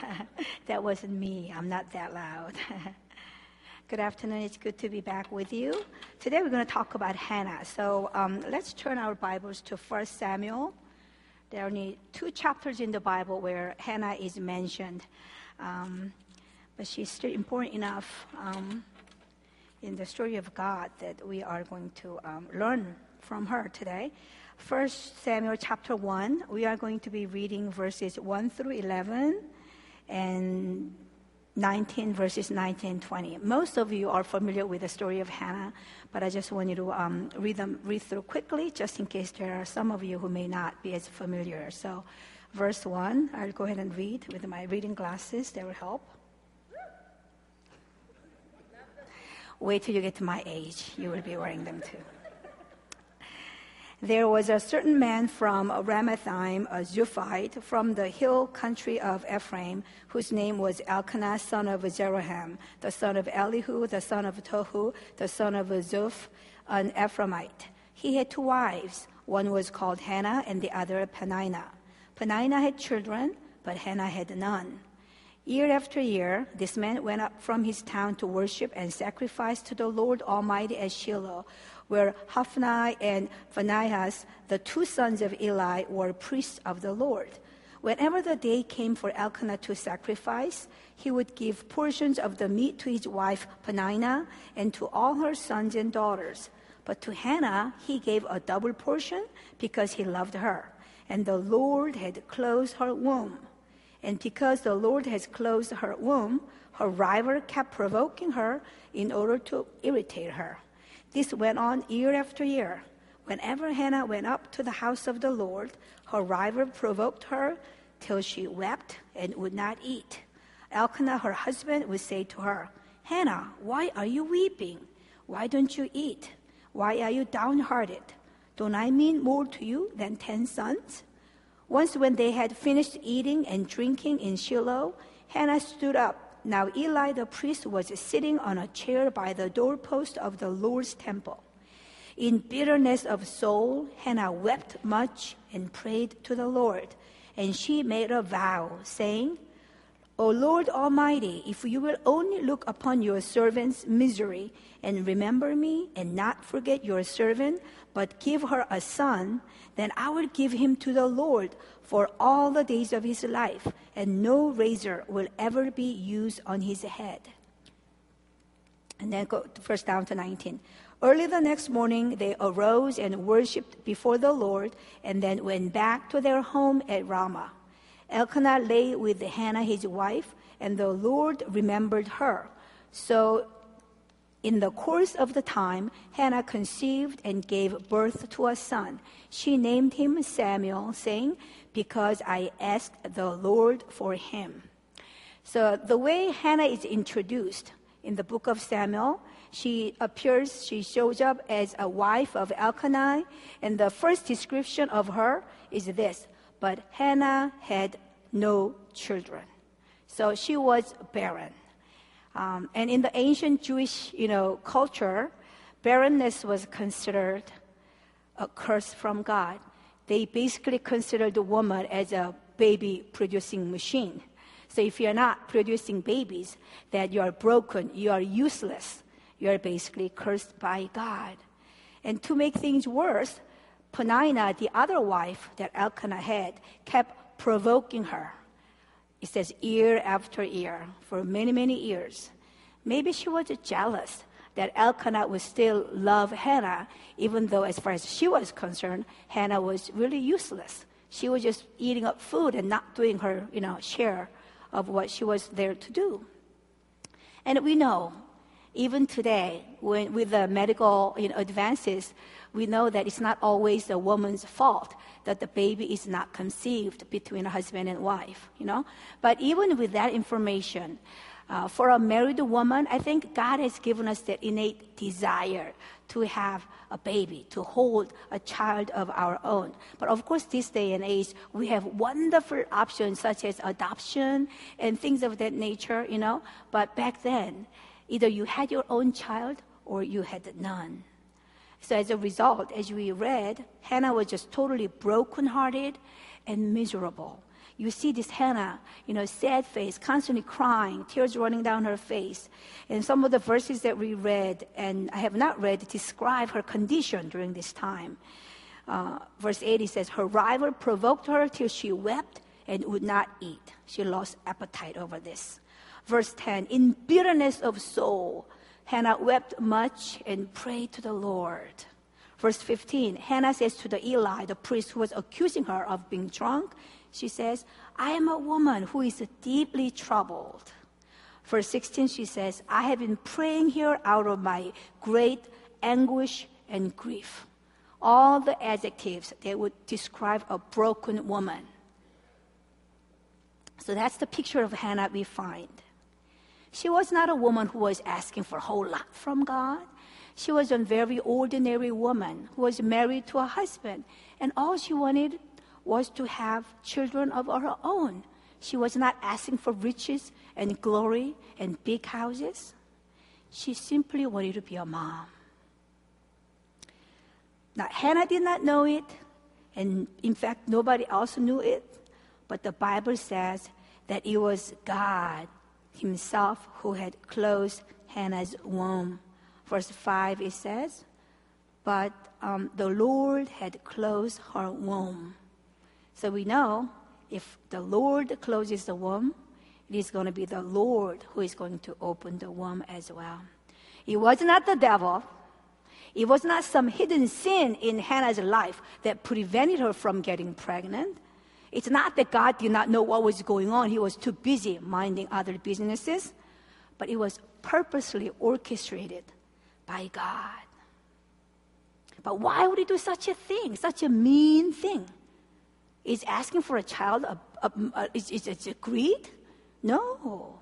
that wasn't me. I'm not that loud. good afternoon. It's good to be back with you. Today we're going to talk about Hannah. So um, let's turn our Bibles to 1 Samuel. There are only two chapters in the Bible where Hannah is mentioned, um, but she's still important enough um, in the story of God that we are going to um, learn from her today. 1 Samuel chapter 1, we are going to be reading verses 1 through 11 and 19 verses 19 and 20. Most of you are familiar with the story of Hannah, but I just want you to um, read them read through quickly, just in case there are some of you who may not be as familiar. So, verse 1, I'll go ahead and read with my reading glasses. They will help. Wait till you get to my age. You will be wearing them too. There was a certain man from Ramathaim, a Zuphite, from the hill country of Ephraim, whose name was Elkanah, son of Jeroham, the son of Elihu, the son of Tohu, the son of Zuph, an Ephraimite. He had two wives. One was called Hannah, and the other Peninnah. Peninnah had children, but Hannah had none. Year after year, this man went up from his town to worship and sacrifice to the Lord Almighty at Shiloh, where Hophni and Phinehas, the two sons of Eli, were priests of the Lord. Whenever the day came for Elkanah to sacrifice, he would give portions of the meat to his wife Peninnah and to all her sons and daughters. But to Hannah he gave a double portion because he loved her, and the Lord had closed her womb. And because the Lord has closed her womb, her rival kept provoking her in order to irritate her. This went on year after year. Whenever Hannah went up to the house of the Lord, her rival provoked her till she wept and would not eat. Elkanah, her husband, would say to her, Hannah, why are you weeping? Why don't you eat? Why are you downhearted? Don't I mean more to you than ten sons? Once, when they had finished eating and drinking in Shiloh, Hannah stood up now Eli the priest was sitting on a chair by the doorpost of the Lord's temple. In bitterness of soul, Hannah wept much and prayed to the Lord. And she made a vow, saying, O Lord Almighty, if you will only look upon your servant's misery and remember me and not forget your servant, but give her a son, then I will give him to the Lord for all the days of his life, and no razor will ever be used on his head. And then go first down to 19. Early the next morning, they arose and worshipped before the Lord, and then went back to their home at Ramah. Elkanah lay with Hannah, his wife, and the Lord remembered her. So in the course of the time, Hannah conceived and gave birth to a son. She named him Samuel, saying, Because I asked the Lord for him. So the way Hannah is introduced in the book of Samuel, she appears, she shows up as a wife of Elkanah, and the first description of her is this But Hannah had no children. So she was barren. Um, and in the ancient Jewish, you know, culture, barrenness was considered a curse from God. They basically considered the woman as a baby producing machine. So if you're not producing babies, that you are broken, you are useless, you are basically cursed by God. And to make things worse, Peninnah, the other wife that Elkanah had, kept provoking her. It says year after year for many, many years. Maybe she was jealous that Elkanah would still love Hannah, even though, as far as she was concerned, Hannah was really useless. She was just eating up food and not doing her, you know, share of what she was there to do. And we know, even today, when, with the medical you know, advances, we know that it's not always the woman's fault that the baby is not conceived between a husband and wife, you know. But even with that information, uh, for a married woman, I think God has given us that innate desire to have a baby, to hold a child of our own. But of course, this day and age, we have wonderful options such as adoption and things of that nature, you know. But back then, either you had your own child or you had none. So as a result, as we read, Hannah was just totally brokenhearted and miserable. You see this Hannah, you know, sad face, constantly crying, tears running down her face. And some of the verses that we read, and I have not read, describe her condition during this time. Uh, verse 80 says, Her rival provoked her till she wept and would not eat. She lost appetite over this. Verse 10 In bitterness of soul, Hannah wept much and prayed to the Lord. Verse 15 Hannah says to the Eli, the priest who was accusing her of being drunk, she says, I am a woman who is deeply troubled. Verse 16, she says, I have been praying here out of my great anguish and grief. All the adjectives that would describe a broken woman. So that's the picture of Hannah we find. She was not a woman who was asking for a whole lot from God. She was a very ordinary woman who was married to a husband, and all she wanted was to have children of her own. She was not asking for riches and glory and big houses. She simply wanted to be a mom. Now, Hannah did not know it, and in fact, nobody else knew it, but the Bible says that it was God Himself who had closed Hannah's womb. Verse 5 it says, But um, the Lord had closed her womb. So we know if the Lord closes the womb, it is going to be the Lord who is going to open the womb as well. It was not the devil. It was not some hidden sin in Hannah's life that prevented her from getting pregnant. It's not that God did not know what was going on. He was too busy minding other businesses. But it was purposely orchestrated by God. But why would he do such a thing, such a mean thing? Is asking for a child a, a, a, is, is, is it greed? No.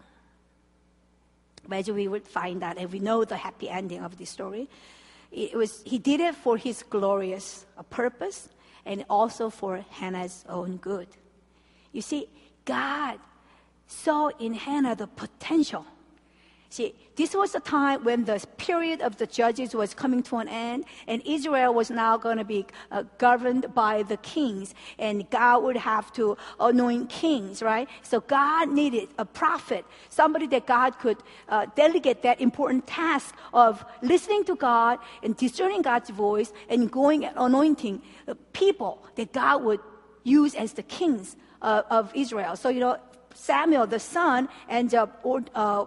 But we would find out, and we know the happy ending of this story. It was, he did it for his glorious uh, purpose and also for Hannah's own good. You see, God saw in Hannah the potential See, this was the time when the period of the judges was coming to an end, and Israel was now going to be uh, governed by the kings, and God would have to anoint kings, right? So God needed a prophet, somebody that God could uh, delegate that important task of listening to God and discerning God's voice and going and anointing people that God would use as the kings uh, of Israel. So, you know, Samuel, the son, and uh, uh,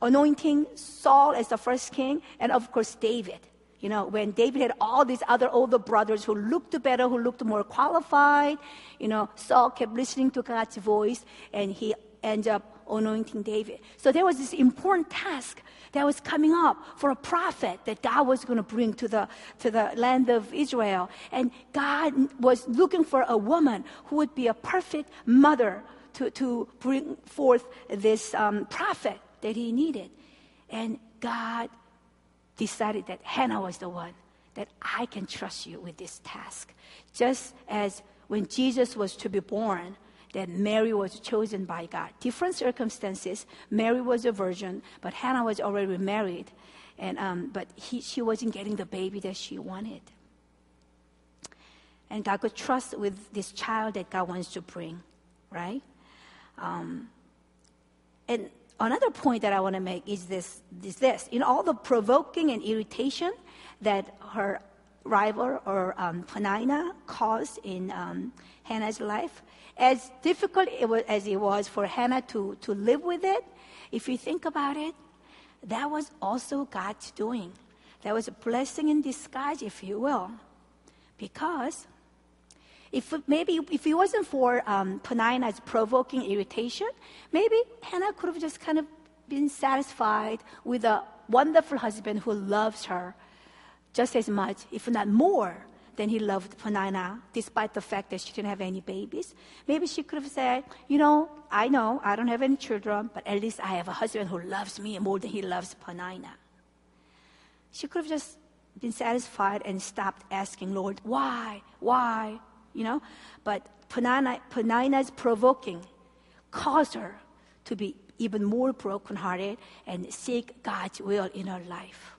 anointing Saul as the first king, and of course, David. You know, when David had all these other older brothers who looked better, who looked more qualified, you know, Saul kept listening to God's voice, and he ended up anointing David. So there was this important task that was coming up for a prophet that God was going to bring to the, to the land of Israel. And God was looking for a woman who would be a perfect mother to, to bring forth this um, prophet that he needed. And God decided that Hannah was the one that I can trust you with this task. Just as when Jesus was to be born, that Mary was chosen by God. Different circumstances. Mary was a virgin, but Hannah was already married. And, um, but he, she wasn't getting the baby that she wanted. And God could trust with this child that God wants to bring, right? Um, and another point that I want to make is this, is this. In all the provoking and irritation that her rival or um, Penina caused in um, Hannah's life, as difficult it was, as it was for Hannah to, to live with it, if you think about it, that was also God's doing. That was a blessing in disguise, if you will. Because if maybe if it wasn't for um, Penina's provoking irritation, maybe Hannah could have just kind of been satisfied with a wonderful husband who loves her just as much, if not more, than he loved Penina, despite the fact that she didn't have any babies. Maybe she could have said, You know, I know I don't have any children, but at least I have a husband who loves me more than he loves Penina. She could have just been satisfied and stopped asking, Lord, why? Why? You know. But Penina, Penina's provoking caused her to be even more brokenhearted and seek God's will in her life.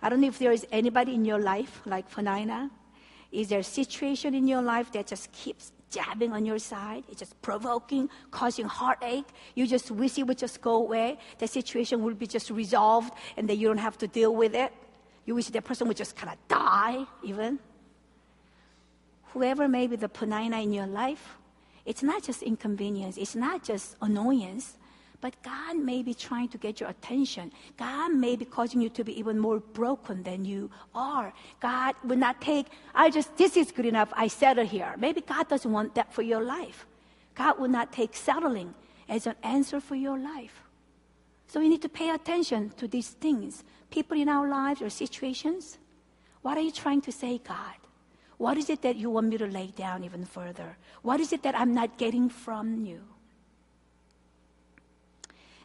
I don't know if there is anybody in your life like Penina. Is there a situation in your life that just keeps jabbing on your side. It's just provoking, causing heartache. You just wish it would just go away. The situation will be just resolved and then you don't have to deal with it. You wish that person would just kind of die, even. Whoever may be the Penina in your life, it's not just inconvenience, it's not just annoyance, but God may be trying to get your attention. God may be causing you to be even more broken than you are. God will not take, I just, this is good enough, I settle here. Maybe God doesn't want that for your life. God will not take settling as an answer for your life. So we need to pay attention to these things. People in our lives or situations. What are you trying to say, God? What is it that you want me to lay down even further? What is it that I'm not getting from you?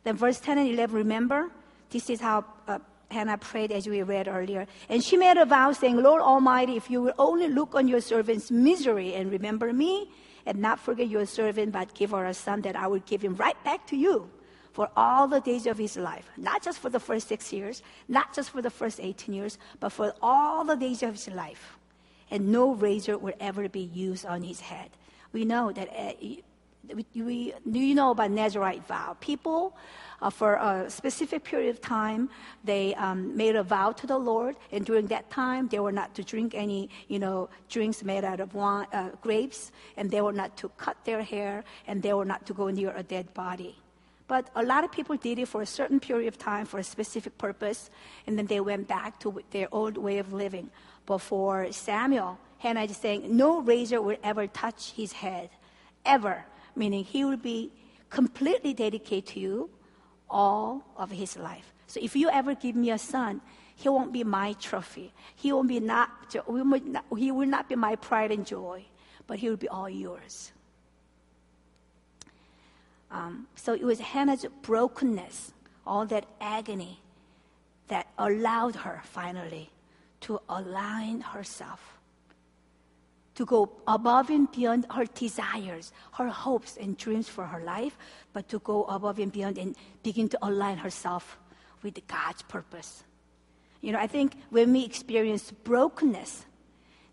Then verse 10 and 11, remember? This is how uh, Hannah prayed as we read earlier. And she made a vow saying, Lord Almighty, if you will only look on your servant's misery and remember me and not forget your servant, but give her a son that I will give him right back to you for all the days of his life. Not just for the first six years, not just for the first 18 years, but for all the days of his life. And no razor will ever be used on his head. We know that uh, we, we, you know about Nazarite vow? People, uh, for a specific period of time, they um, made a vow to the Lord, and during that time, they were not to drink any, you know, drinks made out of wine, uh, grapes, and they were not to cut their hair, and they were not to go near a dead body. But a lot of people did it for a certain period of time for a specific purpose, and then they went back to their old way of living. But for Samuel, Hannah is saying, no razor will ever touch his head, ever meaning he will be completely dedicated to you all of his life. So if you ever give me a son, he won't be my trophy. He will be not, he will not be my pride and joy, but he will be all yours. Um, so it was Hannah's brokenness, all that agony, that allowed her finally to align herself to go above and beyond her desires, her hopes and dreams for her life, but to go above and beyond and begin to align herself with God's purpose. You know, I think when we experience brokenness,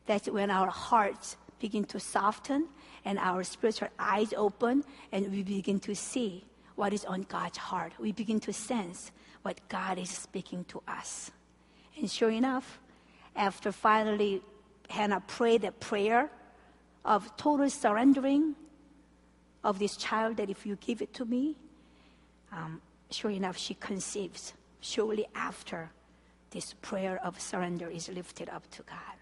that's when our hearts begin to soften and our spiritual eyes open and we begin to see what is on God's heart. We begin to sense what God is speaking to us. And sure enough, after finally Hannah prayed that prayer of total surrendering of this child that if you give it to me, um, sure enough, she conceives shortly after this prayer of surrender is lifted up to God.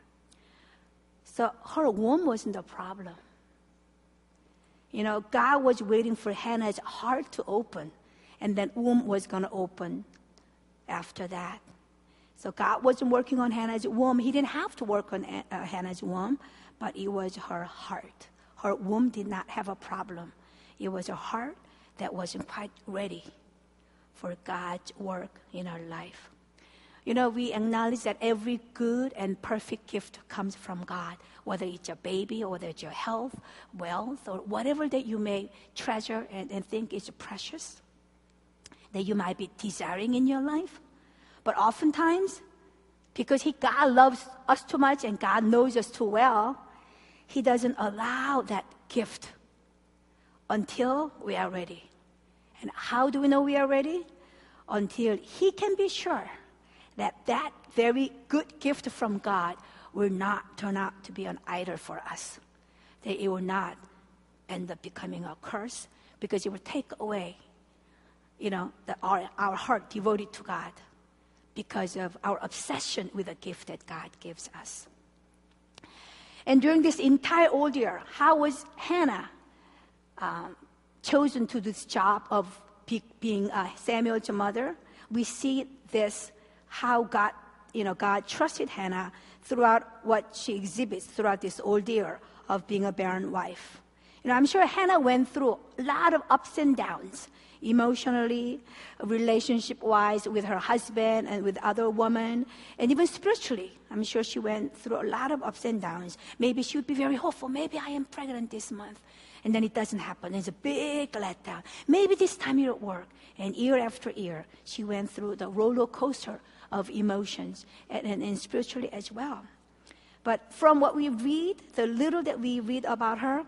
So her womb wasn't the problem. You know, God was waiting for Hannah's heart to open, and then womb was going to open after that. So God wasn't working on Hannah's womb. He didn't have to work on uh, Hannah's womb, but it was her heart. Her womb did not have a problem. It was a heart that wasn't quite ready for God's work in her life. You know, we acknowledge that every good and perfect gift comes from God, whether it's a baby or whether it's your health, wealth, or whatever that you may treasure and, and think is precious, that you might be desiring in your life. But oftentimes, because he, God loves us too much and God knows us too well, He doesn't allow that gift until we are ready. And how do we know we are ready? Until He can be sure that that very good gift from God will not turn out to be an idol for us. That it will not end up becoming a curse because it will take away, you know, the, our, our heart devoted to God because of our obsession with the gift that God gives us. And during this entire ordeal, how was Hannah um, chosen to this job of be, being uh, Samuel's mother? We see this how God, you know, God trusted Hannah throughout what she exhibits throughout this ordeal of being a barren wife. You know, I'm sure Hannah went through a lot of ups and downs emotionally, relationship wise with her husband and with other women, and even spiritually. I'm sure she went through a lot of ups and downs. Maybe she would be very hopeful. Maybe I am pregnant this month. And then it doesn't happen. It's a big letdown. Maybe this time you're at work. And year after year, she went through the roller coaster of emotions and, and, and spiritually as well. But from what we read, the little that we read about her,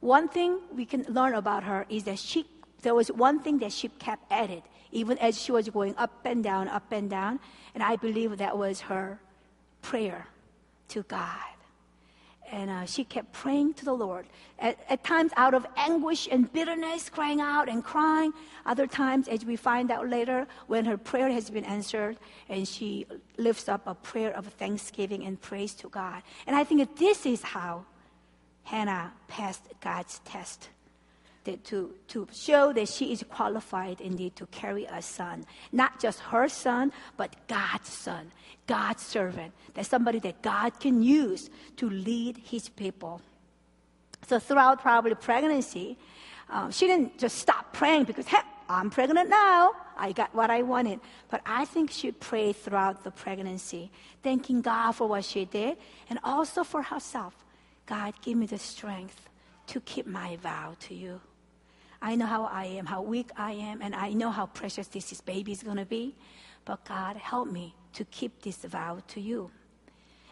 One thing we can learn about her is that she, there was one thing that she kept at it, even as she was going up and down, up and down. And I believe that was her prayer to God. And uh, she kept praying to the Lord. At, at, times, out of anguish and bitterness, crying out and crying. Other times, as we find out later, when her prayer has been answered, and she lifts up a prayer of thanksgiving and praise to God. And I think this is how Hannah passed God's test that to, to show that she is qualified indeed to carry a son. Not just her son, but God's son, God's servant. That's somebody that God can use to lead his people. So throughout probably pregnancy, um, she didn't just stop praying because, hey, I'm pregnant now. I got what I wanted. But I think she prayed throughout the pregnancy, thanking God for what she did and also for herself. God, give me the strength to keep my vow to you. I know how I am, how weak I am, and I know how precious this baby is going to be. But God, help me to keep this vow to you.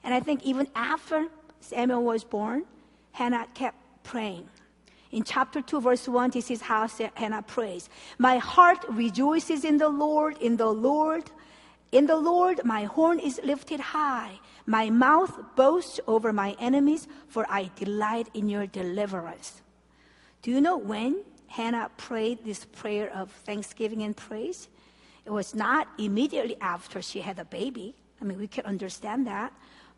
And I think even after Samuel was born, Hannah kept praying. In chapter 2, verse 1, this is how Hannah prays My heart rejoices in the Lord, in the Lord. In the Lord, my horn is lifted high. My mouth boasts over my enemies, for I delight in your deliverance. Do you know when Hannah prayed this prayer of thanksgiving and praise? It was not immediately after she had a baby. I mean, we can understand that.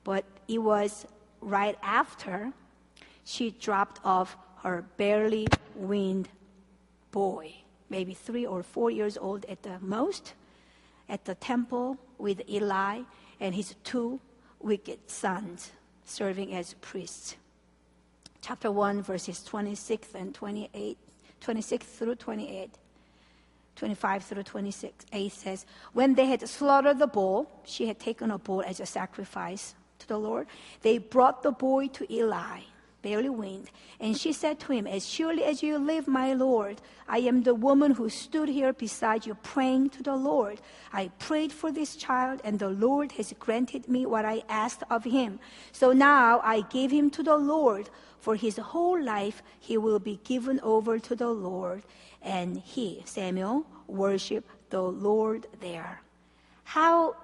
But it was right after she dropped off her barely weaned boy, maybe three or four years old at the most, at the temple with Eli and his two wicked sons serving as priests. Chapter 1, verses 26 and 28, 26 through 28. 25 through 26, 8 says, When they had slaughtered the bull, she had taken a bull as a sacrifice to the Lord. They brought the boy to Eli barely weaned. And she said to him, As surely as you live, my Lord, I am the woman who stood here beside you praying to the Lord. I prayed for this child, and the Lord has granted me what I asked of him. So now I give him to the Lord. For his whole life he will be given over to the Lord. And he, Samuel, worshiped the Lord there. How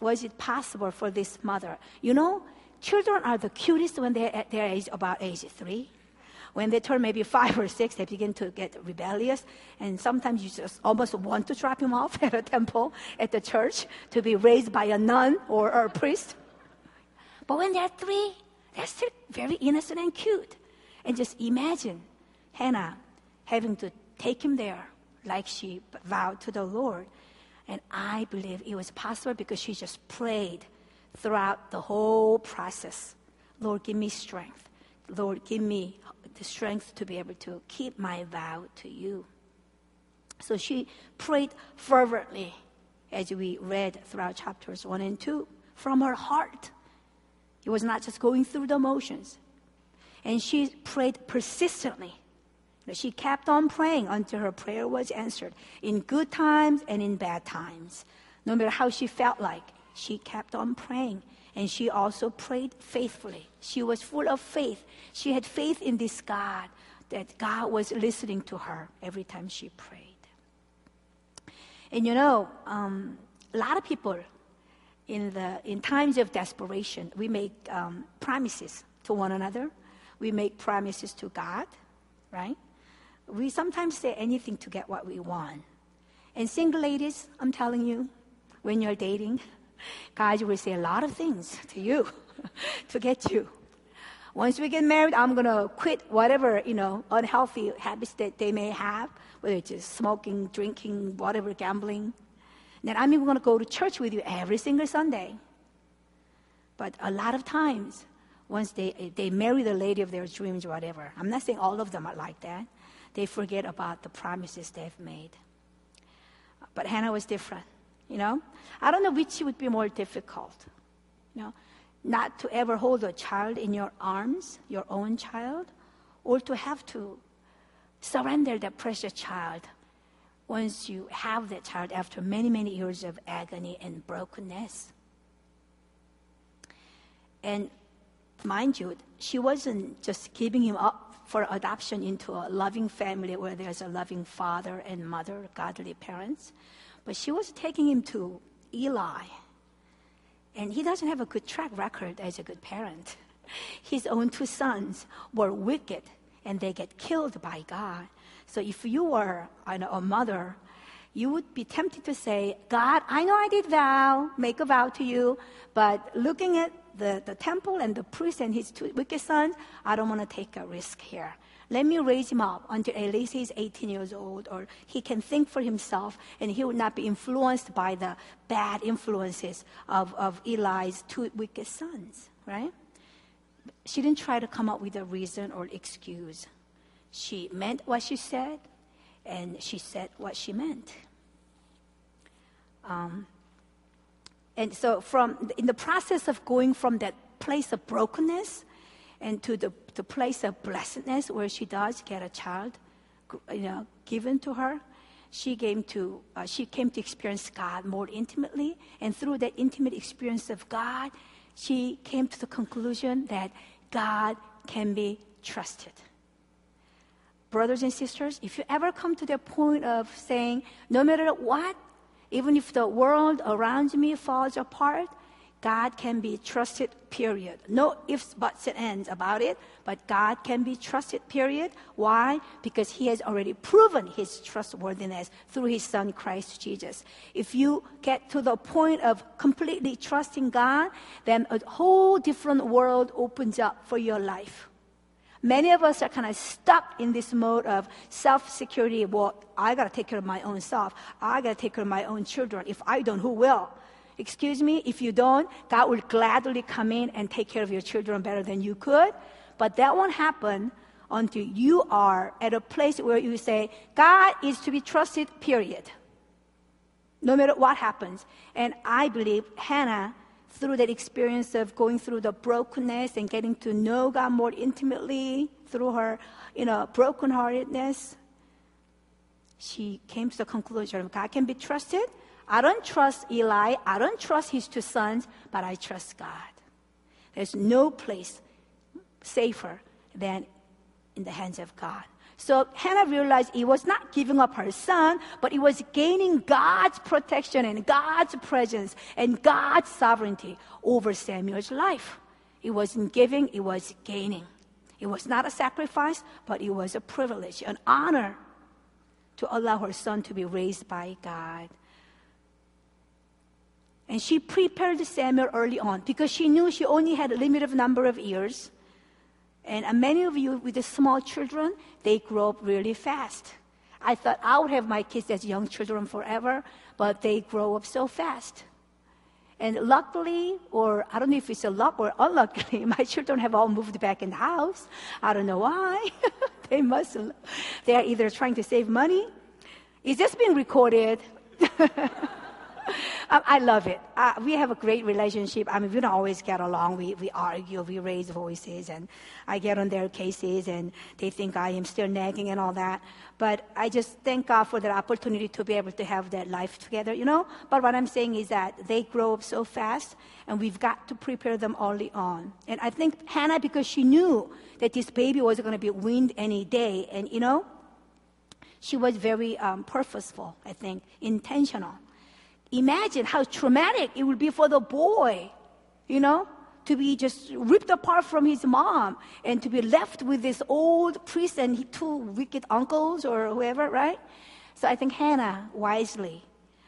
was it possible for this mother? You know, Children are the cutest when they're at their age, about age three. When they turn maybe five or six, they begin to get rebellious. And sometimes you just almost want to drop him off at a temple, at the church, to be raised by a nun or, or a priest. But when they're three, they're still very innocent and cute. And just imagine Hannah having to take him there like she vowed to the Lord. And I believe it was possible because she just prayed throughout the whole process. Lord, give me strength. Lord, give me the strength to be able to keep my vow to you. So she prayed fervently, as we read throughout chapters 1 and 2, from her heart. It was not just going through the motions. And she prayed persistently. She kept on praying until her prayer was answered in good times and in bad times. No matter how she felt like, she kept on praying. And she also prayed faithfully. She was full of faith. She had faith in this God, that God was listening to her every time she prayed. And you know, um, a lot of people in, the, in times of desperation, we make um, promises to one another. We make promises to God, right? We sometimes say anything to get what we want. And single ladies, I'm telling you, when you're dating, God will say a lot of things to you to get you. Once we get married, I'm going to quit whatever, you know, unhealthy habits that they may have, whether it's smoking, drinking, whatever, gambling. Then I'm even going to go to church with you every single Sunday. But a lot of times, once they, they marry the lady of their dreams, or whatever, I'm not saying all of them are like that, they forget about the promises they've made. But Hannah was different. You know, I don't know which would be more difficult. You know, not to ever hold a child in your arms, your own child, or to have to surrender that precious child once you have that child after many, many years of agony and brokenness. And mind you, she wasn't just giving him up for adoption into a loving family where there's a loving father and mother, godly parents. But she was taking him to Eli. And he doesn't have a good track record as a good parent. His own two sons were wicked and they get killed by God. So if you were a mother, you would be tempted to say, God, I know I did vow, make a vow to you, but looking at the, the temple and the priest and his two wicked sons, I don't want to take a risk here. Let me raise him up until at least he's 18 years old, or he can think for himself and he will not be influenced by the bad influences of, of Eli's two wicked sons, right? She didn't try to come up with a reason or excuse. She meant what she said, and she said what she meant. Um, and so, from in the process of going from that place of brokenness and to the, the place of blessedness where she does get a child, you know, given to her, she came to uh, she came to experience God more intimately, and through that intimate experience of God, she came to the conclusion that God can be trusted. Brothers and sisters, if you ever come to the point of saying, no matter what, even if the world around me falls apart, God can be trusted, period. No ifs, buts, and ends about it, but God can be trusted, period. Why? Because He has already proven His trustworthiness through His Son, Christ Jesus. If you get to the point of completely trusting God, then a whole different world opens up for your life. Many of us are kind of stuck in this mode of self security. Well, I got to take care of my own self. I got to take care of my own children. If I don't, who will? Excuse me, if you don't, God will gladly come in and take care of your children better than you could. But that won't happen until you are at a place where you say, God is to be trusted, period. No matter what happens. And I believe Hannah through that experience of going through the brokenness and getting to know God more intimately through her, you know, brokenheartedness, she came to the conclusion God can be trusted. I don't trust Eli. I don't trust his two sons, but I trust God. There's no place safer than in the hands of God. So Hannah realized it was not giving up her son, but it was gaining God's protection and God's presence and God's sovereignty over Samuel's life. It wasn't giving, it was gaining. It was not a sacrifice, but it was a privilege, an honor to allow her son to be raised by God. And she prepared Samuel early on because she knew she only had a limited number of years. And uh, many of you with the small children, they grow up really fast. I thought I would have my kids as young children forever, but they grow up so fast. And luckily, or I don't know if it's a luck or unluckily, my children have all moved back in the house. I don't know why. they must. They are either trying to save money. Is this being recorded? Um, I love it. Uh, we have a great relationship. I mean, we don't always get along. We, we argue, we raise voices, and I get on their cases, and they think I am still nagging and all that. But I just thank God for the opportunity to be able to have that life together, you know? But what I'm saying is that they grow up so fast, and we've got to prepare them early on. And I think Hannah, because she knew that this baby was going to be weaned any day, and, you know, she was very um, purposeful, I think, intentional. Imagine how traumatic it would be for the boy, you know, to be just ripped apart from his mom and to be left with this old priest and two wicked uncles or whoever, right? So I think Hannah wisely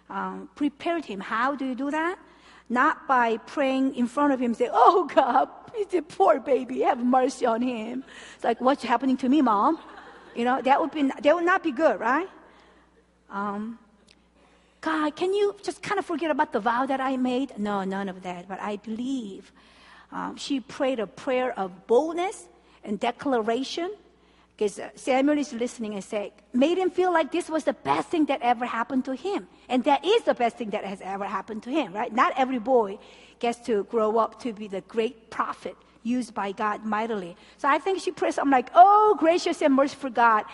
um, prepared him. How do you do that? Not by praying in front of him, say, "Oh God, he's a poor baby. Have mercy on him." It's like, "What's happening to me, mom?" You know, that would be that would not be good, right? Um, God, can you just kind of forget about the vow that I made? No, none of that. But I believe um, she prayed a prayer of boldness and declaration because uh, Samuel is listening and saying, made him feel like this was the best thing that ever happened to him. And that is the best thing that has ever happened to him, right? Not every boy gets to grow up to be the great prophet used by God mightily. So I think she prays, I'm like, oh, gracious and merciful God,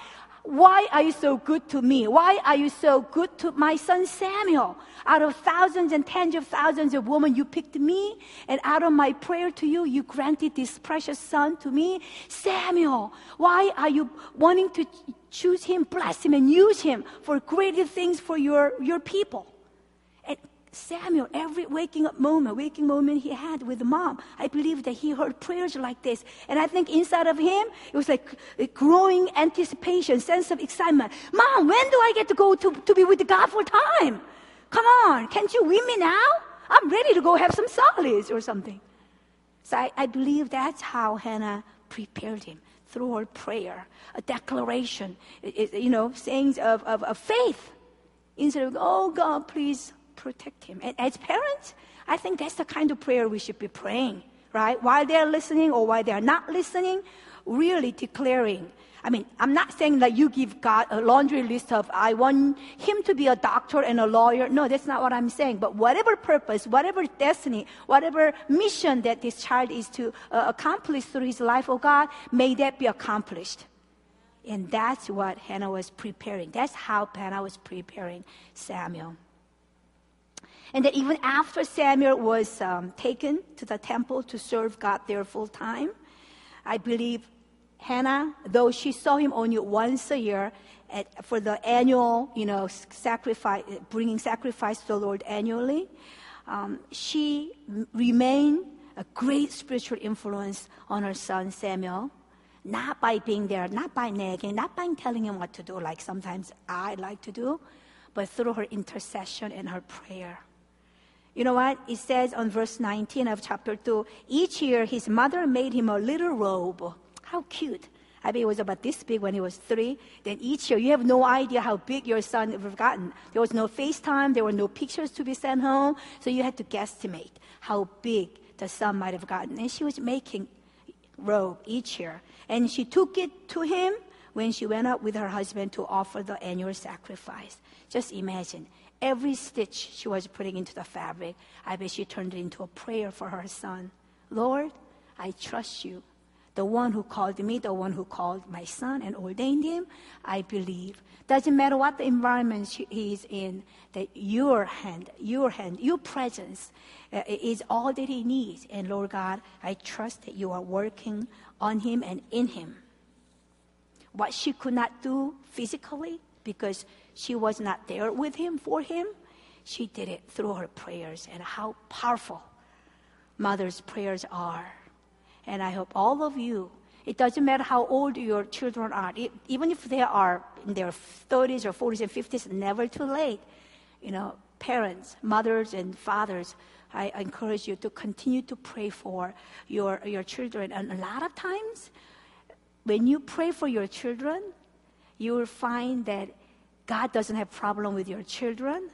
why are you so good to me? Why are you so good to my son Samuel? Out of thousands and tens of thousands of women, you picked me, and out of my prayer to you, you granted this precious son to me. Samuel, why are you wanting to choose him, bless him, and use him for greater things for your, your people? Samuel, every waking up moment, waking moment he had with mom, I believe that he heard prayers like this. And I think inside of him, it was like a growing anticipation, sense of excitement. Mom, when do I get to go to, to be with God full time? Come on, can't you win me now? I'm ready to go have some solids or something. So I, I believe that's how Hannah prepared him through her prayer, a declaration, you know, sayings of, of, of faith. Instead of, oh God, please protect him. And as parents, I think that's the kind of prayer we should be praying, right? While they're listening or while they're not listening, really declaring. I mean, I'm not saying that you give God a laundry list of, I want him to be a doctor and a lawyer. No, that's not what I'm saying. But whatever purpose, whatever destiny, whatever mission that this child is to uh, accomplish through his life, oh God, may that be accomplished. And that's what Hannah was preparing. That's how Hannah was preparing Samuel. And that even after Samuel was um, taken to the temple to serve God there full time, I believe Hannah, though she saw him only once a year at, for the annual, you know, sacrifice, bringing sacrifice to the Lord annually, um, she remained a great spiritual influence on her son Samuel. Not by being there, not by nagging, not by telling him what to do, like sometimes I like to do, but through her intercession and her prayer. You know what? It says on verse 19 of chapter 2 each year his mother made him a little robe. How cute. I bet it was about this big when he was three. Then each year, you have no idea how big your son would have gotten. There was no FaceTime, there were no pictures to be sent home, so you had to guesstimate how big the son might have gotten. And she was making robe each year. And she took it to him when she went out with her husband to offer the annual sacrifice. Just imagine Every stitch she was putting into the fabric, I bet she turned it into a prayer for her son. Lord, I trust you. The one who called me, the one who called my son and ordained him, I believe. Doesn't matter what the environment he is in, that your hand, your hand, your presence uh, is all that he needs. And Lord God, I trust that you are working on him and in him. What she could not do physically because she was not there with him, for him. She did it through her prayers and how powerful mother's prayers are. And I hope all of you, it doesn't matter how old your children are, it, even if they are in their 30s or 40s and 50s, never too late. You know, parents, mothers, and fathers, I encourage you to continue to pray for your, your children. And a lot of times, when you pray for your children, you will find that God doesn't have problem with your children,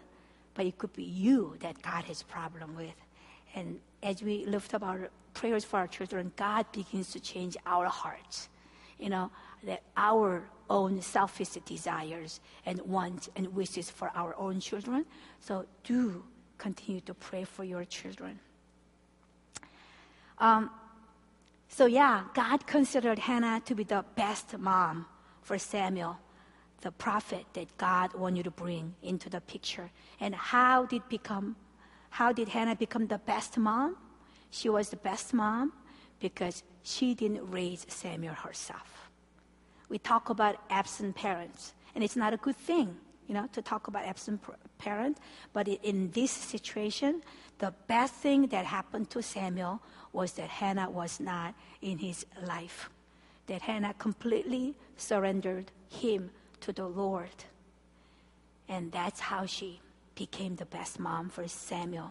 but it could be you that God has problem with. And as we lift up our prayers for our children, God begins to change our hearts. You know, that our own selfish desires and wants and wishes for our own children. So do continue to pray for your children. Um, so yeah, God considered Hannah to be the best mom for Samuel the prophet that God wanted to bring into the picture. And how did become how did Hannah become the best mom? She was the best mom because she didn't raise Samuel herself. We talk about absent parents, and it's not a good thing, you know, to talk about absent parent, But in this situation, the best thing that happened to Samuel was that Hannah was not in his life. That Hannah completely surrendered him to the Lord. And that's how she became the best mom for Samuel.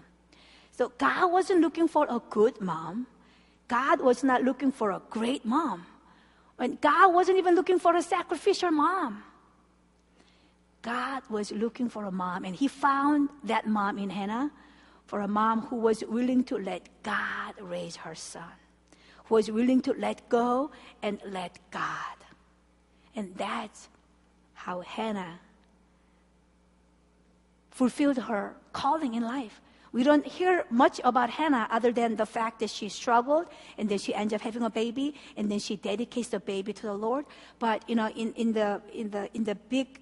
So God wasn't looking for a good mom. God was not looking for a great mom. And God wasn't even looking for a sacrificial mom. God was looking for a mom, and He found that mom in Hannah for a mom who was willing to let God raise her son, who was willing to let go and let God. And that's how Hannah fulfilled her calling in life. We don't hear much about Hannah other than the fact that she struggled and then she ends up having a baby and then she dedicates the baby to the Lord. But, you know, in, in, the, in, the, in the big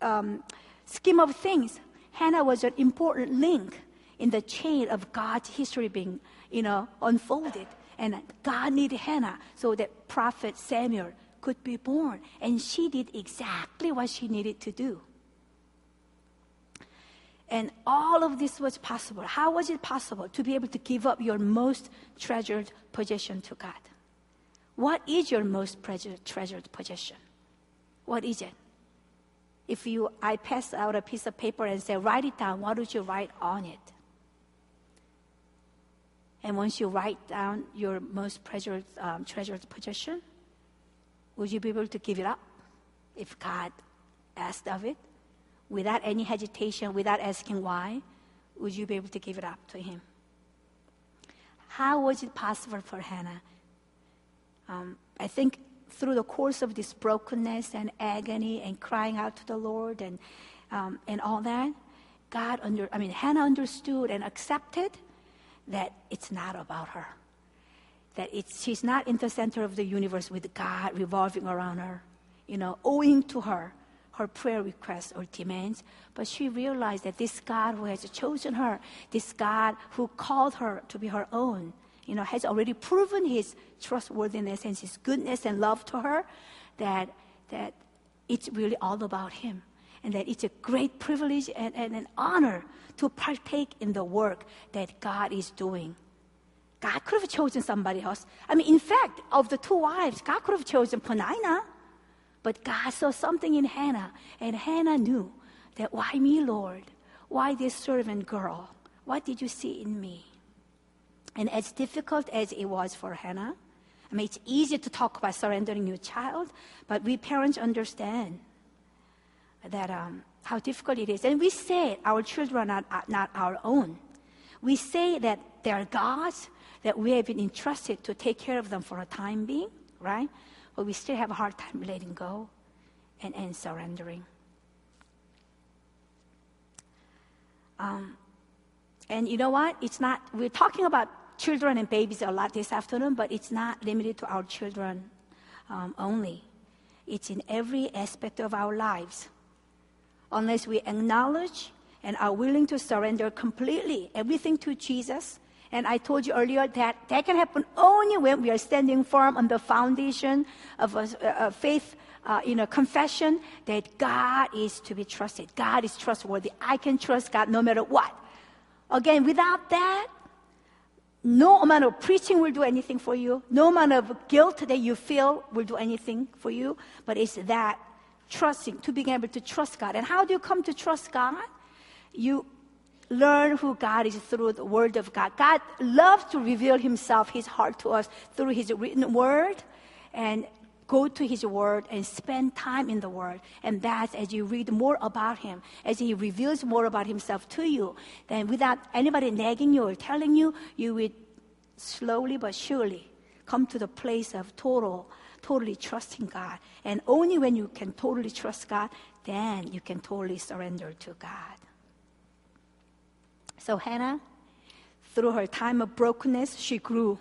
um, scheme of things, Hannah was an important link in the chain of God's history being, you know, unfolded. And God needed Hannah so that prophet Samuel could be born. And she did exactly what she needed to do. And all of this was possible. How was it possible to be able to give up your most treasured possession to God? What is your most treasured possession? What is it? If you, I pass out a piece of paper and say, write it down, what would you write on it? And once you write down your most treasured, um, treasured possession, would you be able to give it up if God asked of it? without any hesitation, without asking why, would you be able to give it up to him? How was it possible for Hannah? Um, I think through the course of this brokenness and agony and crying out to the Lord and, um, and all that, God under, I mean, Hannah understood and accepted that it's not about her. That it's, she's not in the center of the universe with God revolving around her, you know, owing to her her prayer requests or demands, but she realized that this God who has chosen her, this God who called her to be her own, you know, has already proven his trustworthiness and his goodness and love to her, that, that it's really all about him. And that it's a great privilege and, and an honor to partake in the work that God is doing. God could have chosen somebody else. I mean, in fact, of the two wives, God could have chosen Peninnah. But God saw something in Hannah, and Hannah knew that why me, Lord? Why this servant girl? What did you see in me? And as difficult as it was for Hannah, I mean, it's easy to talk about surrendering your child, but we parents understand that um, how difficult it is. And we say our children are not, our own. We say that they are God's, that we have been entrusted to take care of them for a time being, right? but we still have a hard time letting go and, and surrendering. Um, and you know what? It's not, we're talking about children and babies a lot this afternoon, but it's not limited to our children um, only. It's in every aspect of our lives. Unless we acknowledge and are willing to surrender completely everything to Jesus, and I told you earlier that that can happen only when we are standing firm on the foundation of a, a faith, uh, you know, confession that God is to be trusted. God is trustworthy. I can trust God no matter what. Again, without that, no amount of preaching will do anything for you. No amount of guilt that you feel will do anything for you. But it's that trusting, to being able to trust God. And how do you come to trust God? You learn who God is through the Word of God. God loves to reveal Himself, His heart to us through His written Word, and go to His Word and spend time in the Word. And that's as you read more about Him, as He reveals more about Himself to you, then without anybody nagging you or telling you, you will slowly but surely come to the place of total, totally trusting God. And only when you can totally trust God, then you can totally surrender to God. So Hannah, through her time of brokenness, she grew.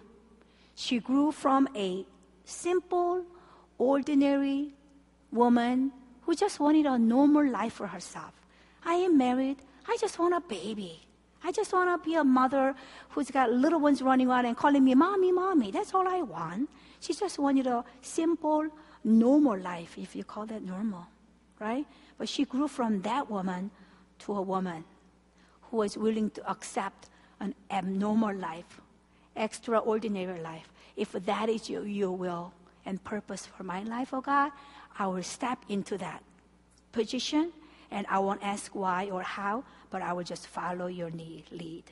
She grew from a simple, ordinary woman who just wanted a normal life for herself. I am married. I just want a baby. I just want to be a mother who's got little ones running around and calling me mommy, mommy. That's all I want. She just wanted a simple, normal life, if you call that normal, right? But she grew from that woman to a woman who was willing to accept an abnormal life, extraordinary life. If that is your, your will and purpose for my life, oh God, I will step into that position and I won't ask why or how, but I will just follow your lead.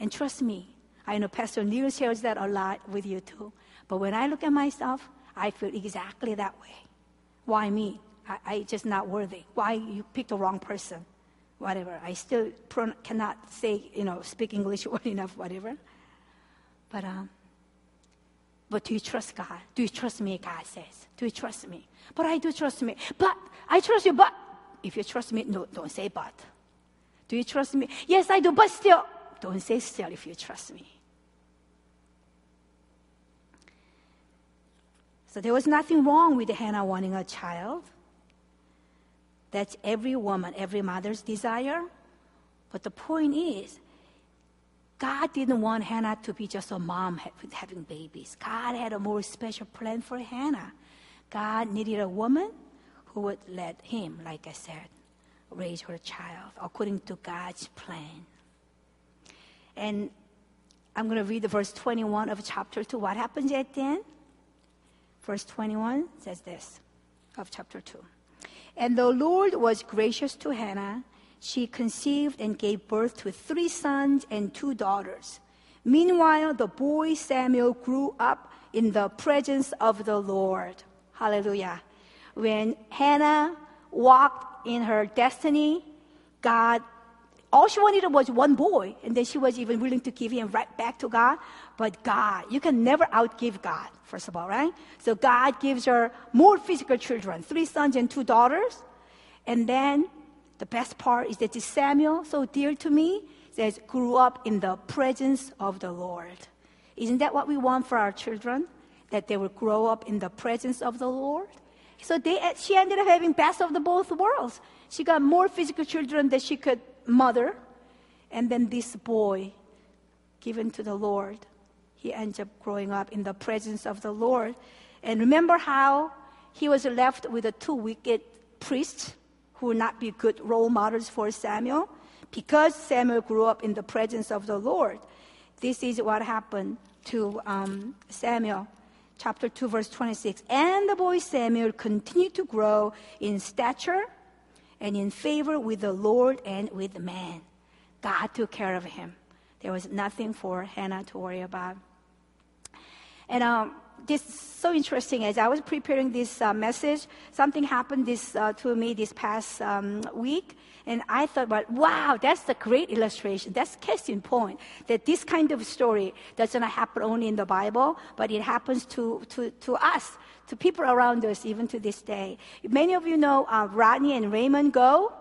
And trust me, I know Pastor Neil shares that a lot with you too. But when I look at myself, I feel exactly that way. Why me? I, I just not worthy. Why you picked the wrong person? whatever. I still cannot say, you know, speak English well enough, whatever. But, um, but do you trust God? Do you trust me, God says? Do you trust me? But I do trust me. But I trust you, but if you trust me, no, don't say but. Do you trust me? Yes, I do, but still, don't say still if you trust me. So there was nothing wrong with Hannah wanting a child. That's every woman, every mother's desire. But the point is, God didn't want Hannah to be just a mom having babies. God had a more special plan for Hannah. God needed a woman who would let him, like I said, raise her child according to God's plan. And I'm going to read the verse 21 of chapter 2. What happens at the end? Verse 21 says this of chapter 2. And the Lord was gracious to Hannah. She conceived and gave birth to three sons and two daughters. Meanwhile, the boy Samuel grew up in the presence of the Lord. Hallelujah. When Hannah walked in her destiny, God, all she wanted was one boy, and then she was even willing to give him right back to God. But God, you can never outgive God, first of all, right? So God gives her more physical children, three sons and two daughters. And then the best part is that this Samuel, so dear to me, says, grew up in the presence of the Lord. Isn't that what we want for our children? That they will grow up in the presence of the Lord? So they, she ended up having best of the both worlds. She got more physical children than she could mother. And then this boy given to the Lord, he ends up growing up in the presence of the Lord. And remember how he was left with the two wicked priests who would not be good role models for Samuel? Because Samuel grew up in the presence of the Lord. This is what happened to um, Samuel chapter 2, verse 26. And the boy Samuel continued to grow in stature and in favor with the Lord and with man. God took care of him. There was nothing for Hannah to worry about. And um, this is so interesting. As I was preparing this uh, message, something happened this, uh, to me this past um, week. And I thought, well, wow, that's a great illustration. That's case in point that this kind of story doesn't happen only in the Bible, but it happens to, to, to us, to people around us, even to this day. Many of you know uh, Rodney and Raymond Go.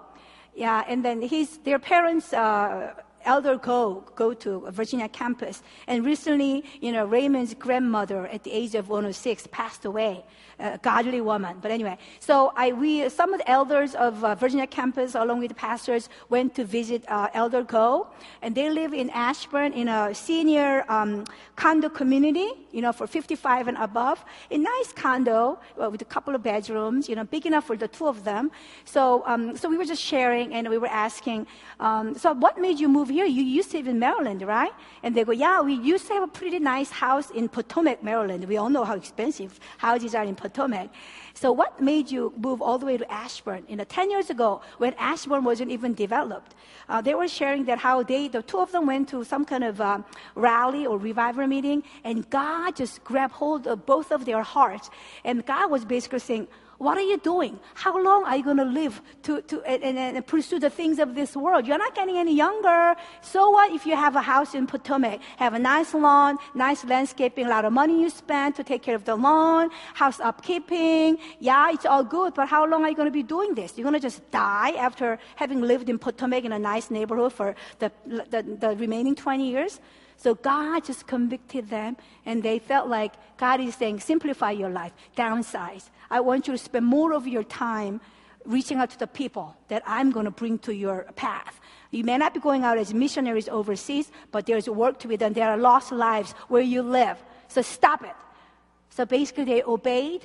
Yeah, and then his, their parents, uh, Elder Go go to Virginia campus. And recently, you know, Raymond's grandmother at the age of 106 passed away a godly woman. But anyway, so I, we, some of the elders of uh, Virginia campus, along with the pastors, went to visit uh, Elder Go, and they live in Ashburn in a senior um, condo community, you know, for 55 and above. A nice condo uh, with a couple of bedrooms, you know, big enough for the two of them. So, um, so we were just sharing, and we were asking, um, so what made you move here? You used to live in Maryland, right? And they go, yeah, we used to have a pretty nice house in Potomac, Maryland. We all know how expensive houses are in Potomac. So what made you move all the way to Ashburn? You know, 10 years ago, when Ashburn wasn't even developed, uh, they were sharing that how they, the two of them went to some kind of um, rally or revival meeting, and God just grabbed hold of both of their hearts. And God was basically saying, what are you doing? How long are you going to live to, to, and, and, pursue the things of this world? You're not getting any younger. So what if you have a house in Potomac, have a nice lawn, nice landscaping, a lot of money you spend to take care of the lawn, house upkeeping? Yeah, it's all good, but how long are you going to be doing this? You're going to just die after having lived in Potomac in a nice neighborhood for the, the, the remaining 20 years? So God just convicted them, and they felt like God is saying, simplify your life, downsize. I want you to spend more of your time reaching out to the people that I'm going to bring to your path. You may not be going out as missionaries overseas, but there's work to be done. There are lost lives where you live. So stop it. So basically, they obeyed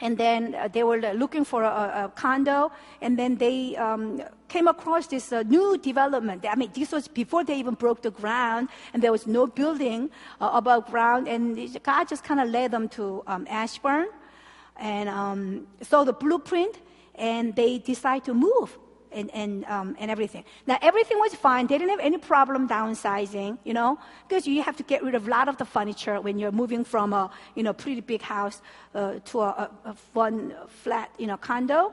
and then uh, they were looking for a, a, condo, and then they um, came across this uh, new development. I mean, this was before they even broke the ground, and there was no building uh, above ground, and God just kind of led them to um, Ashburn, and um, saw the blueprint, and they decided to move and, and, um, and everything. Now, everything was fine. They didn't have any problem downsizing, you know, because you have to get rid of a lot of the furniture when you're moving from a, you know, pretty big house uh, to a, a, flat, you know, condo.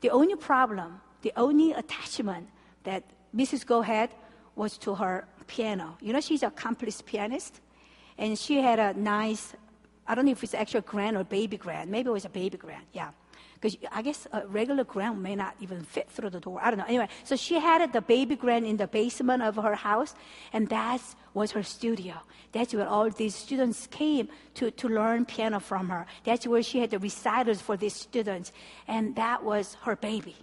The only problem, the only attachment that Mrs. Go had was to her piano. You know, she's a accomplished pianist, and she had a nice, I don't know if it's actually grand or baby grand. Maybe it was a baby grand, yeah because I guess a regular grand may not even fit through the door. I don't know. Anyway, so she had the baby grand in the basement of her house, and that was her studio. That's where all these students came to, to learn piano from her. That's where she had the recitals for these students, and that was her baby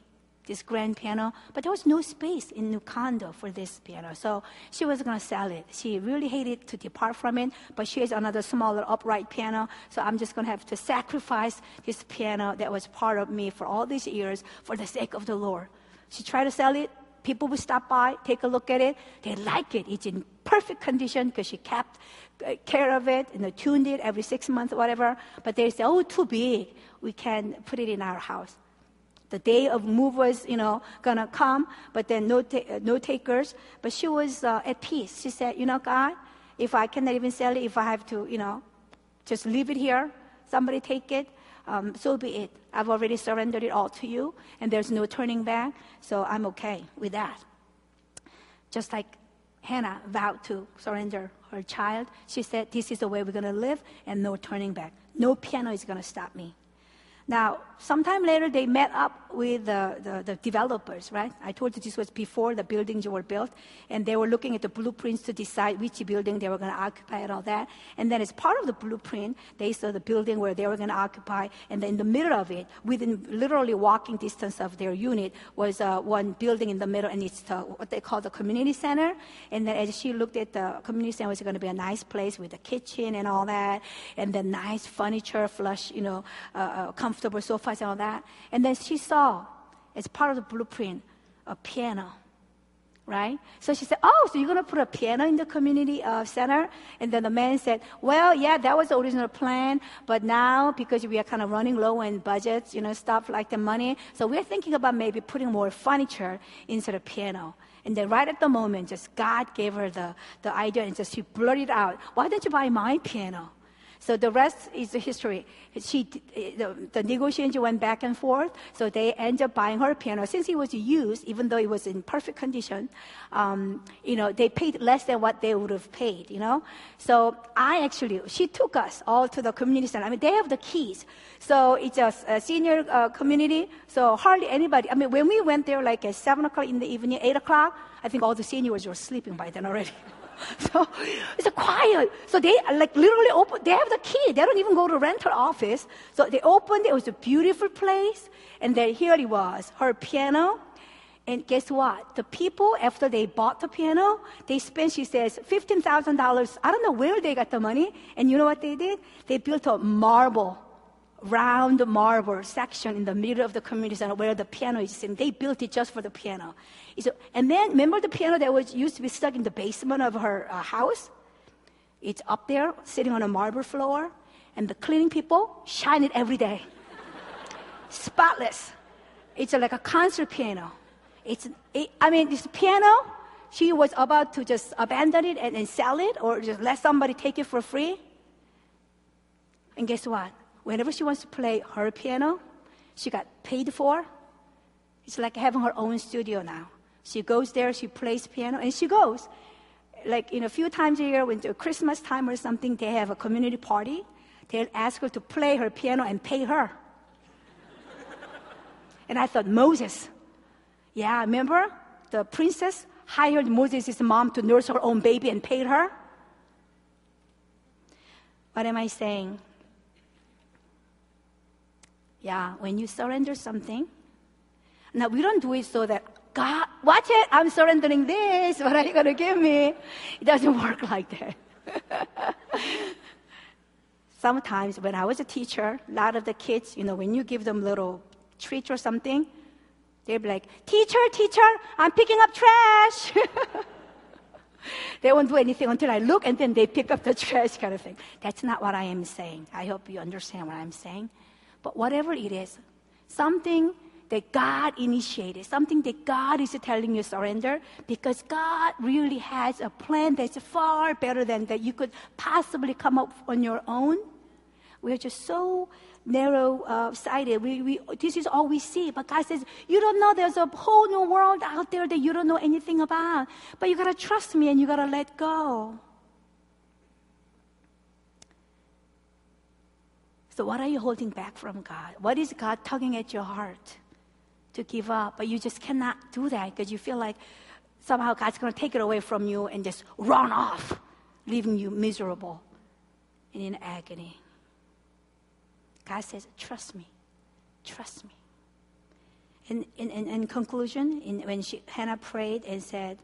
this grand piano, but there was no space in the condo for this piano. So she was going to sell it. She really hated to depart from it, but she has another smaller upright piano. So I'm just going to have to sacrifice this piano that was part of me for all these years for the sake of the Lord. She tried to sell it. People would stop by, take a look at it. They like it. It's in perfect condition because she kept uh, care of it and tuned it every six months, whatever. But they say, oh, too big. We can't put it in our house. The day of move was, you know, gonna come, but then no, ta- no takers. But she was uh, at peace. She said, you know, God, if I cannot even sell it, if I have to, you know, just leave it here, somebody take it, um, so be it. I've already surrendered it all to you, and there's no turning back, so I'm okay with that. Just like Hannah vowed to surrender her child, she said, This is the way we're going to live, and no turning back. No piano is going to stop me. Now, sometime later, they met up with the, the, the, developers, right? I told you this was before the buildings were built, and they were looking at the blueprints to decide which building they were going to occupy and all that. And then, as part of the blueprint, they saw the building where they were going to occupy, and in the middle of it, within literally walking distance of their unit, was uh, one building in the middle, and it's the, what they call the community center. And then, as she looked at the community center, it was going to be a nice place with a kitchen and all that, and the nice furniture, flush, you know, uh, uh, comfortable sofas and all that. And then she saw, as part of the blueprint, a piano. Right? So she said, Oh, so you're going to put a piano in the community uh, center? And then the man said, Well, yeah, that was the original plan, but now because we are kind of running low in budgets, you know, stuff like the money, so we're thinking about maybe putting more furniture instead of piano. And then right at the moment, just God gave her the, the idea and just she blurted out, Why don't you buy my piano? So the rest is history. She, the, the negotiation went back and forth. So they ended up buying her piano. Since it was used, even though it was in perfect condition, um, you know, they paid less than what they would have paid, you know. So I actually, she took us all to the community center. I mean, they have the keys. So it's a, a senior uh, community. So hardly anybody, I mean, when we went there like at 7 o'clock in the evening, 8 o'clock, I think all the seniors were sleeping by then already. so it's a quiet. So they like literally open. They have the key. They don't even go to rental office. So they opened. It was a beautiful place, and then here it was, her piano. And guess what? The people after they bought the piano, they spent. She says fifteen thousand dollars. I don't know where they got the money. And you know what they did? They built a marble round marble section in the middle of the community center where the piano is sitting. They built it just for the piano. And then remember the piano that was used to be stuck in the basement of her uh, house? It's up there, sitting on a marble floor, and the cleaning people shine it every day. Spotless. It's like a concert piano. It's, it, I mean, this piano, she was about to just abandon it and, and sell it or just let somebody take it for free. And guess what? Whenever she wants to play her piano, she got paid for. It's like having her own studio now. She goes there, she plays piano, and she goes. Like in a few times a year, when Christmas time or something, they have a community party. They'll ask her to play her piano and pay her. and I thought, Moses. Yeah, remember? The princess hired Moses' mom to nurse her own baby and paid her. What am I saying? Yeah, when you surrender something, now we don't do it so that God, watch it, I'm surrendering this, what are you going to give me? It doesn't work like that. Sometimes when I was a teacher, a lot of the kids, you know, when you give them little treats or something, they'd be like, teacher, teacher, I'm picking up trash. they won't do anything until I look and then they pick up the trash kind of thing. That's not what I am saying. I hope you understand what I'm saying. But whatever it is, something that God initiated, something that God is telling you surrender, because God really has a plan that's far better than that you could possibly come up on your own. We're just so narrow uh, sighted. We, we, this is all we see. But God says, You don't know there's a whole new world out there that you don't know anything about. But you got to trust me and you got to let go. So, what are you holding back from God? What is God tugging at your heart to give up? But you just cannot do that because you feel like somehow God's going to take it away from you and just run off, leaving you miserable and in agony. God says, Trust me. Trust me. In, in, in, in conclusion, in, when she, Hannah prayed and said,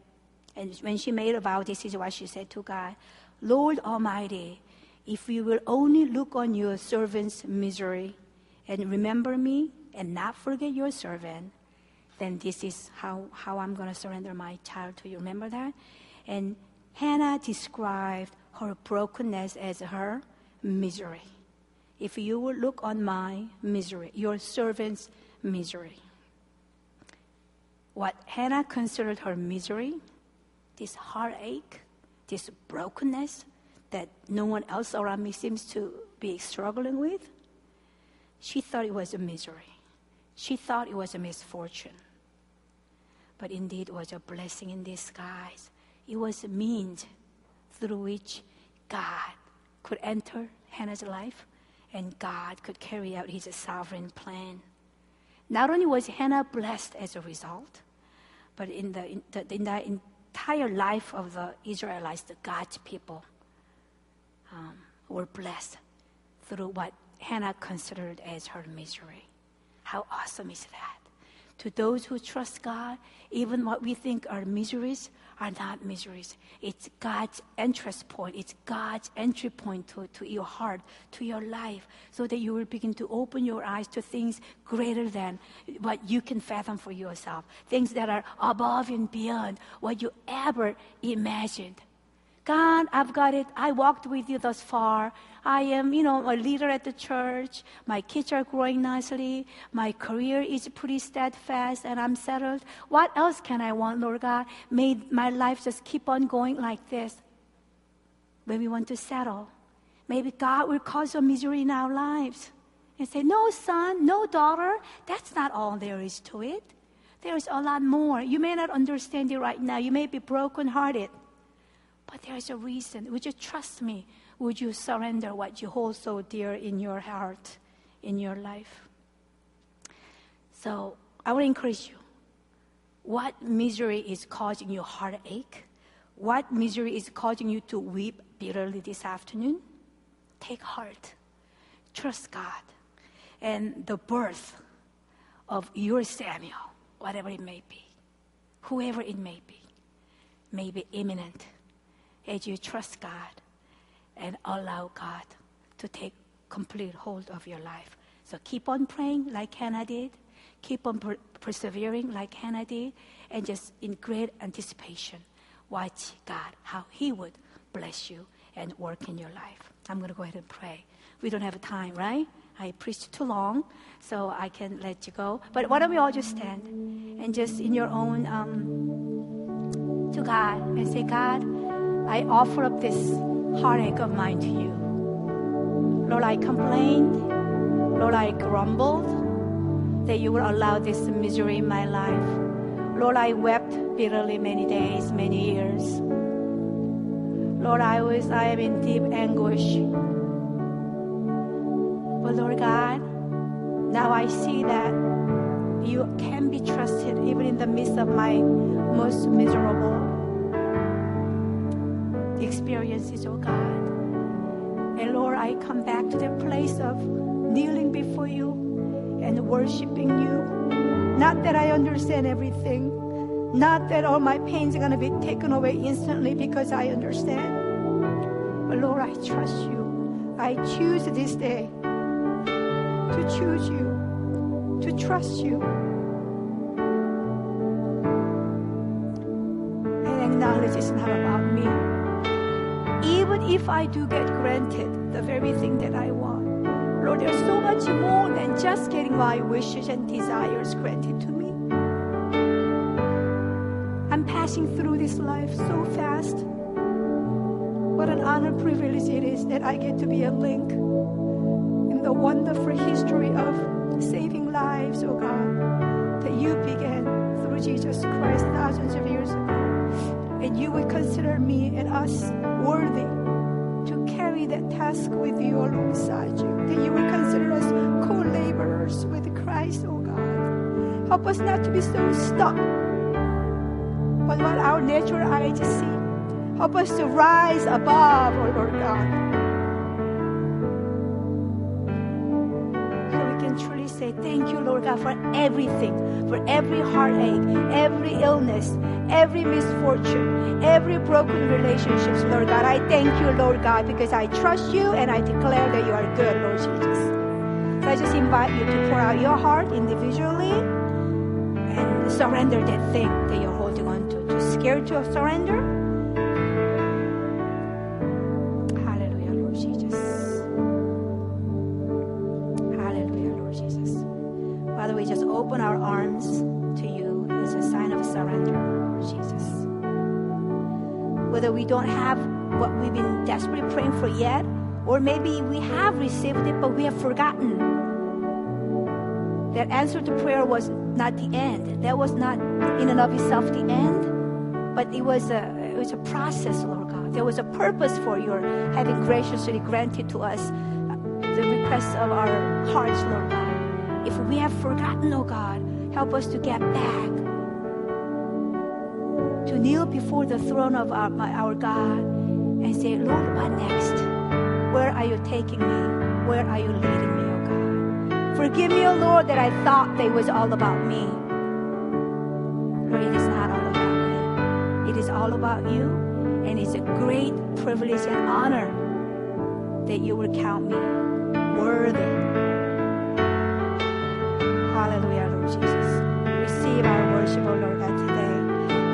and when she made a vow, this is what she said to God Lord Almighty, if you will only look on your servant's misery and remember me and not forget your servant, then this is how, how I'm going to surrender my child to you. Remember that? And Hannah described her brokenness as her misery. If you will look on my misery, your servant's misery. What Hannah considered her misery, this heartache, this brokenness that no one else around me seems to be struggling with, she thought it was a misery. She thought it was a misfortune. But indeed, it was a blessing in disguise. It was a means through which God could enter Hannah's life and God could carry out his sovereign plan. Not only was Hannah blessed as a result, but in the, in the, in the entire life of the Israelites, the God's people, um, were blessed through what Hannah considered as her misery. How awesome is that? To those who trust God, even what we think are miseries are not miseries. It's God's entrance point. It's God's entry point to, to your heart, to your life, so that you will begin to open your eyes to things greater than what you can fathom for yourself, things that are above and beyond what you ever imagined. God, I've got it. I walked with you thus far. I am, you know, a leader at the church. My kids are growing nicely. My career is pretty steadfast and I'm settled. What else can I want, Lord God? May my life just keep on going like this. When we want to settle, maybe God will cause a misery in our lives and say, No, son, no, daughter, that's not all there is to it. There is a lot more. You may not understand it right now. You may be brokenhearted. But there's a reason. Would you trust me? Would you surrender what you hold so dear in your heart, in your life? So I would encourage you. What misery is causing you heartache? What misery is causing you to weep bitterly this afternoon? Take heart. Trust God. And the birth of your Samuel, whatever it may be, whoever it may be, may be imminent as you trust God and allow God to take complete hold of your life. So keep on praying like Hannah did. Keep on per- persevering like Hannah did. And just in great anticipation, watch God, how He would bless you and work in your life. I'm going to go ahead and pray. We don't have time, right? I preached too long, so I can let you go. But why don't we all just stand and just in your own, um, to God, and say, God, I offer up this heartache of mine to you. Lord, I complained. Lord, I grumbled that you would allow this misery in my life. Lord, I wept bitterly many days, many years. Lord, I was, I am in deep anguish. But Lord God, now I see that you can be trusted even in the midst of my most miserable experiences, oh God. And Lord, I come back to the place of kneeling before you and worshiping you. Not that I understand everything, not that all my pains are going to be taken away instantly because I understand. But Lord, I trust you. I choose this day to choose you, to trust you. And acknowledge it's not about me if I do get granted the very thing that I want. Lord, there's so much more than just getting my wishes and desires granted to me. I'm passing through this life so fast. What an honor privilege it is that I get to be a link in the wonderful history of saving lives, oh God, that you began through Jesus Christ thousands of years ago. And you would consider me and us worthy that task with you alongside you, that you will consider us co laborers with Christ, oh God. Help us not to be so stuck on what our natural eyes see. Help us to rise above, oh Lord God. So we can truly say thank you, Lord God, for everything, for every heartache, every illness, every misfortune, every broken relationships, Lord God. I thank you, Lord God, because I trust you and I declare that you are good, Lord Jesus. So I just invite you to pour out your heart individually and surrender that thing that you're holding on to. Too scared to surrender? Don't have what we've been desperately praying for yet, or maybe we have received it, but we have forgotten. That answer to prayer was not the end. That was not in and of itself the end, but it was a it was a process, Lord God. There was a purpose for your having graciously granted to us uh, the requests of our hearts, Lord God. If we have forgotten, oh God, help us to get back to kneel before the throne of our, our God and say, Lord, what next? Where are you taking me? Where are you leading me, oh God? Forgive me, oh Lord, that I thought they was all about me. Lord, it is not all about me. It is all about you, and it's a great privilege and honor that you will count me worthy.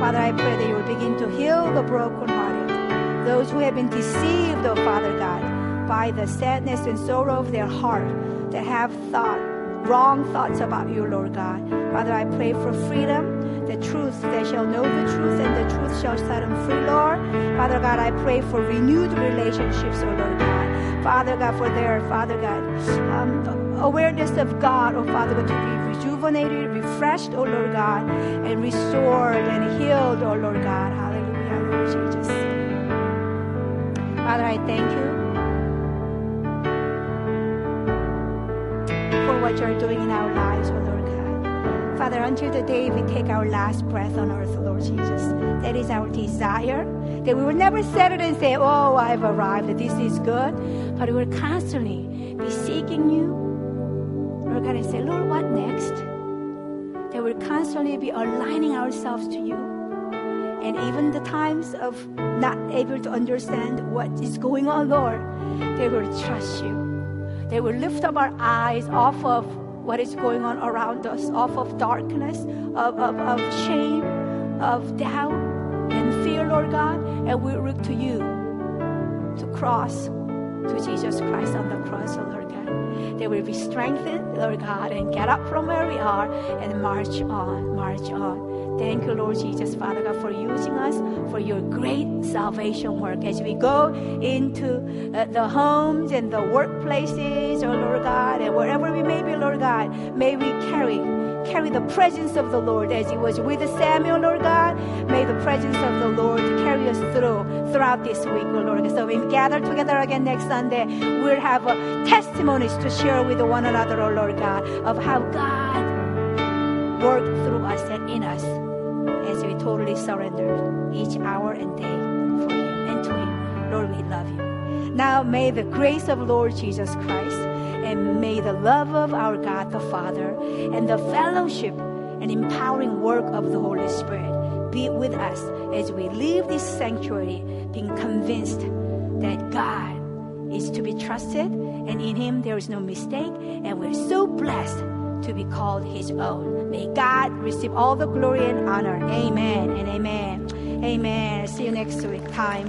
Father, I pray that you will begin to heal the brokenhearted, those who have been deceived, oh Father God, by the sadness and sorrow of their heart, that have thought wrong thoughts about you, Lord God. Father, I pray for freedom, the truth. They shall know the truth, and the truth shall set them free, Lord. Father God, I pray for renewed relationships, oh Lord God. Father God, for their, Father God, um, awareness of God, oh Father God, to be rejuvenated, refreshed, oh Lord God, and restored and healed, oh Lord God. Hallelujah, Lord Jesus. Father, I thank you for what you're doing in our lives, oh Lord God. Father, until the day we take our last breath on earth, Lord Jesus, that is our desire. That we will never settle and say, Oh, I've arrived, this is good. But we will constantly constantly be aligning ourselves to you. And even the times of not able to understand what is going on, Lord, they will trust you. They will lift up our eyes off of what is going on around us, off of darkness, of, of, of shame, of doubt and fear, Lord God, and we look to you to cross to Jesus Christ on the cross, Lord. They will be strengthened, Lord God, and get up from where we are and march on, march on. Thank you, Lord Jesus, Father God, for using us for your great salvation work as we go into uh, the homes and the workplaces, oh Lord God, and wherever we may be, Lord God, may we carry carry the presence of the Lord as He was with Samuel, Lord God. May the presence of the Lord carry us through throughout this week, Lord. God so we gather together again next Sunday, we'll have uh, testimonies to share with one another, oh Lord God, of how God worked through us and in us as we totally surrender each hour and day for Him and to Him. Lord, we love you. Now may the grace of Lord Jesus Christ and may the love of our God the Father and the fellowship and empowering work of the Holy Spirit be with us as we leave this sanctuary being convinced that God is to be trusted and in Him there is no mistake, and we're so blessed to be called His own. May God receive all the glory and honor. Amen and amen. Amen. See you next week time.